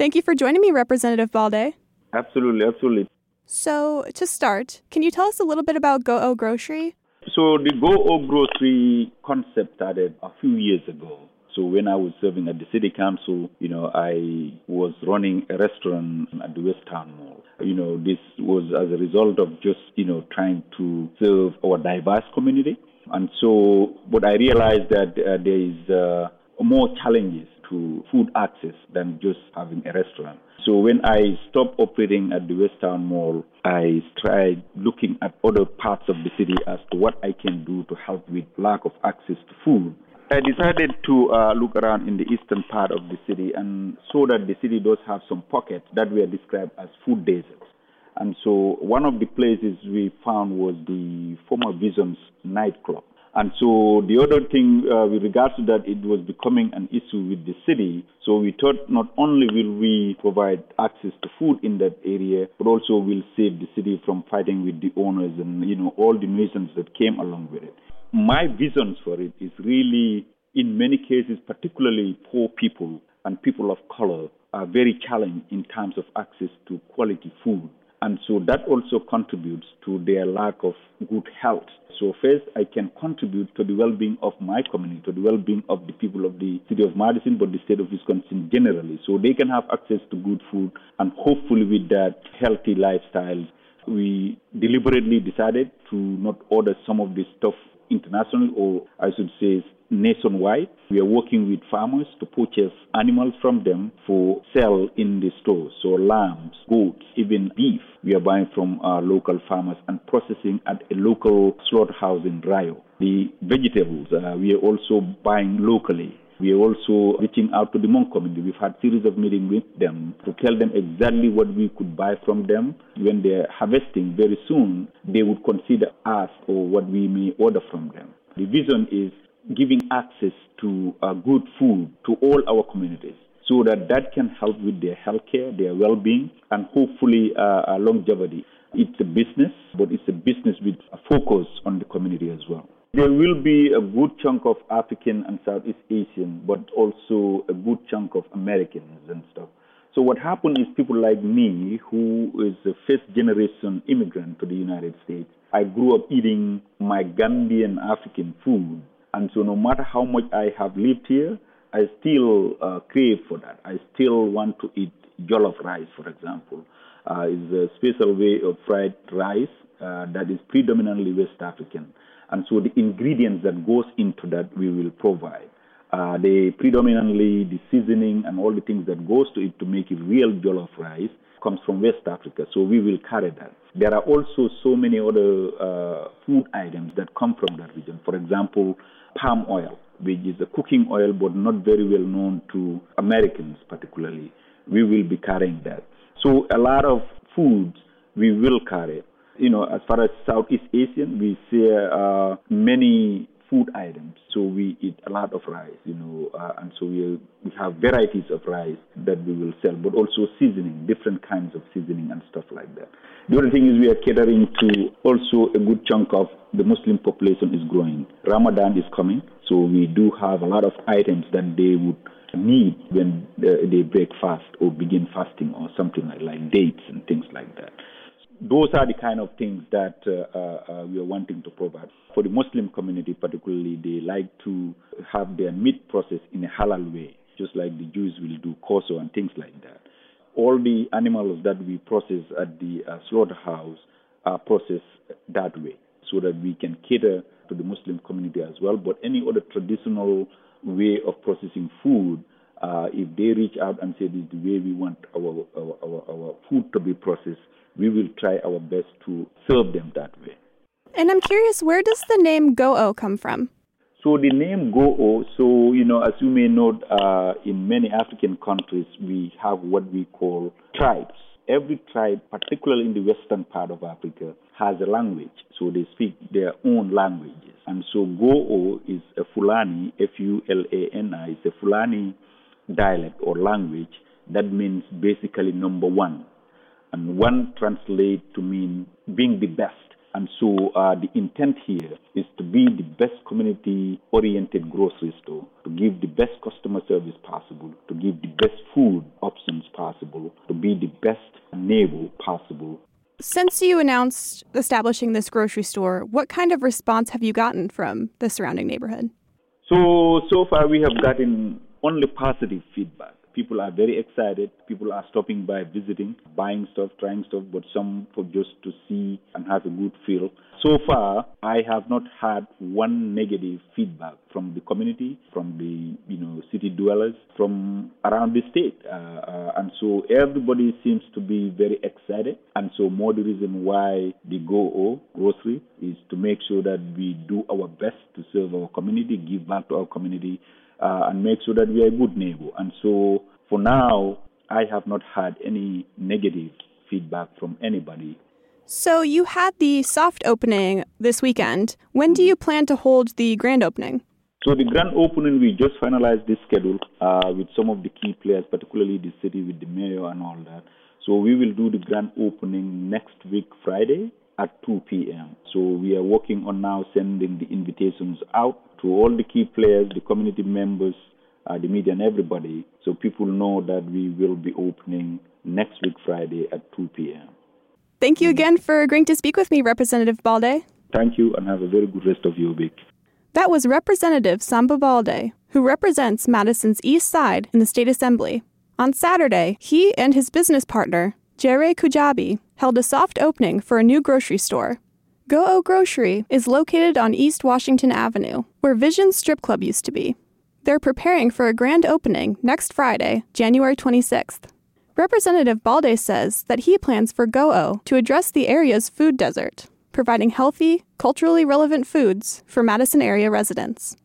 Thank you for joining me, Representative Baldeh. Absolutely, absolutely. So, to start, can you tell us a little bit about Gooh Grocery? So, the Gooh Grocery concept started a few years ago. So when I was serving at the city council, you know, I was running a restaurant at the West Town Mall. You know, this was as a result of just, you know, trying to serve our diverse community. And so, but I realized that uh, there is uh, more challenges to food access than just having a restaurant. So when I stopped operating at the West Town Mall, I tried looking at other parts of the city as to what I can do to help with lack of access to food. I decided to uh, look around in the eastern part of the city and saw that the city does have some pockets that were described as food deserts. And so one of the places we found was the former Visions nightclub. And so the other thing uh, with regards to that, it was becoming an issue with the city. So we thought not only will we provide access to food in that area, but also will save the city from fighting with the owners and you know all the nuisance that came along with it. My visions for it is really, in many cases, particularly poor people and people of color, are very challenged in terms of access to quality food. And so that also contributes to their lack of good health. So first, I can contribute to the well-being of my community, to the well-being of the people of the city of Madison, but the state of Wisconsin generally. So they can have access to good food, and hopefully with that healthy lifestyle, we deliberately decided to not order some of this stuff internationally, or I should say nationwide. We are working with farmers to purchase animals from them for sale in the stores. So lambs, goats, even beef, we are buying from our local farmers and processing at a local slaughterhouse in Rio. The vegetables, uh, we are also buying locally. We are also reaching out to the Hmong community. We've had series of meetings with them to tell them exactly what we could buy from them. When they're harvesting very soon, they would consider us or what we may order from them. The vision is giving access to uh, good food to all our communities so that that can help with their health care, their well-being, and hopefully uh, longevity. It's a business, but it's a business with a focus on the community as well. There will be a good chunk of African and Southeast Asian, but also a good chunk of Americans and stuff. So what happened is people like me, who is a first generation immigrant to the United States, I grew up eating my Gambian African food and so, no matter how much I have lived here, I still uh, crave for that. I still want to eat jollof rice, for example. Uh, it's a special way of fried rice uh, that is predominantly West African. And so the ingredients that goes into that we will provide. Uh, the predominantly the seasoning and all the things that goes to it to make it real jollof rice comes from West Africa. So we will carry that. There are also so many other uh, food items that come from that region. For example, palm oil, which is a cooking oil but not very well known to Americans particularly. We will be carrying that. So a lot of foods we will carry. You know, as far as Southeast Asian, we see uh, many food items. So we eat a lot of rice, you know, uh, and so we, we have varieties of rice that we will sell, but also seasoning, different kinds of seasoning and stuff like that. The other thing is we are catering to also a good chunk of the Muslim population is growing. Ramadan is coming, so we do have a lot of items that they would need when they break fast or begin fasting or something like, like dates and things like that those are the kind of things that uh, uh, uh, we are wanting to provide. For the Muslim community, particularly, they like to have their meat processed in a halal way, just like the Jews will do kosher and things like that. All the animals that we process at the uh, slaughterhouse are processed that way, so that we can cater to the Muslim community as well. But any other traditional way of processing food, uh, if they reach out and say this is the way we want our, our, our, our food to be processed, we will try our best to serve them that way. And I'm curious, where does the name Gooh come from? So the name Gooh, so, you know, as you may know, uh, in many African countries, we have what we call tribes. Every tribe, particularly in the western part of Africa, has a language. So they speak their own languages. And so Gooh is a Fulani, F-U-L-A-N-I, is a Fulani dialect or language that means basically number one and one translates to mean being the best. And so uh, the intent here is to be the best community-oriented grocery store, to give the best customer service possible, to give the best food options possible possible to be the best neighbor possible. Since you announced establishing this grocery store, what kind of response have you gotten from the surrounding neighborhood? So, so far we have gotten only positive feedback. People are very excited. People are stopping by, visiting, buying stuff, trying stuff, but some for just to see and have a good feel. So far, I have not had one negative feedback from the community, from the you know city dwellers, from around the state, uh, uh, and so everybody seems to be very excited. And so more the reason why the Gooh Grocery is to make sure that we do our best to serve our community, give back to our community, uh, and make sure that we are a good neighbor. And so for now, I have not had any negative feedback from anybody. So you had the soft opening this weekend. When do you plan to hold the grand opening? So the grand opening, we just finalized this schedule uh, with some of the key players, particularly the city with the mayor and all that. So we will do the grand opening next week, Friday at 2 p.m. So we are working on now sending the invitations out to all the key players, the community members, uh, the media, and everybody, so people know that we will be opening next week, Friday at 2 p.m. Thank you again for agreeing to speak with me, Representative Baldeh. Thank you, and have a very good rest of your week. That was Representative Samba Baldeh, who represents Madison's East Side in the State Assembly. On Saturday, he and his business partner, Jere Kujabi, held a soft opening for a new grocery store. Gooh Grocery is located on East Washington Avenue, where Vision Strip Club used to be. They're preparing for a grand opening next Friday, January 26th. Representative Baldeh says that he plans for Gooh to address the area's food desert, providing healthy, culturally relevant foods for Madison area residents.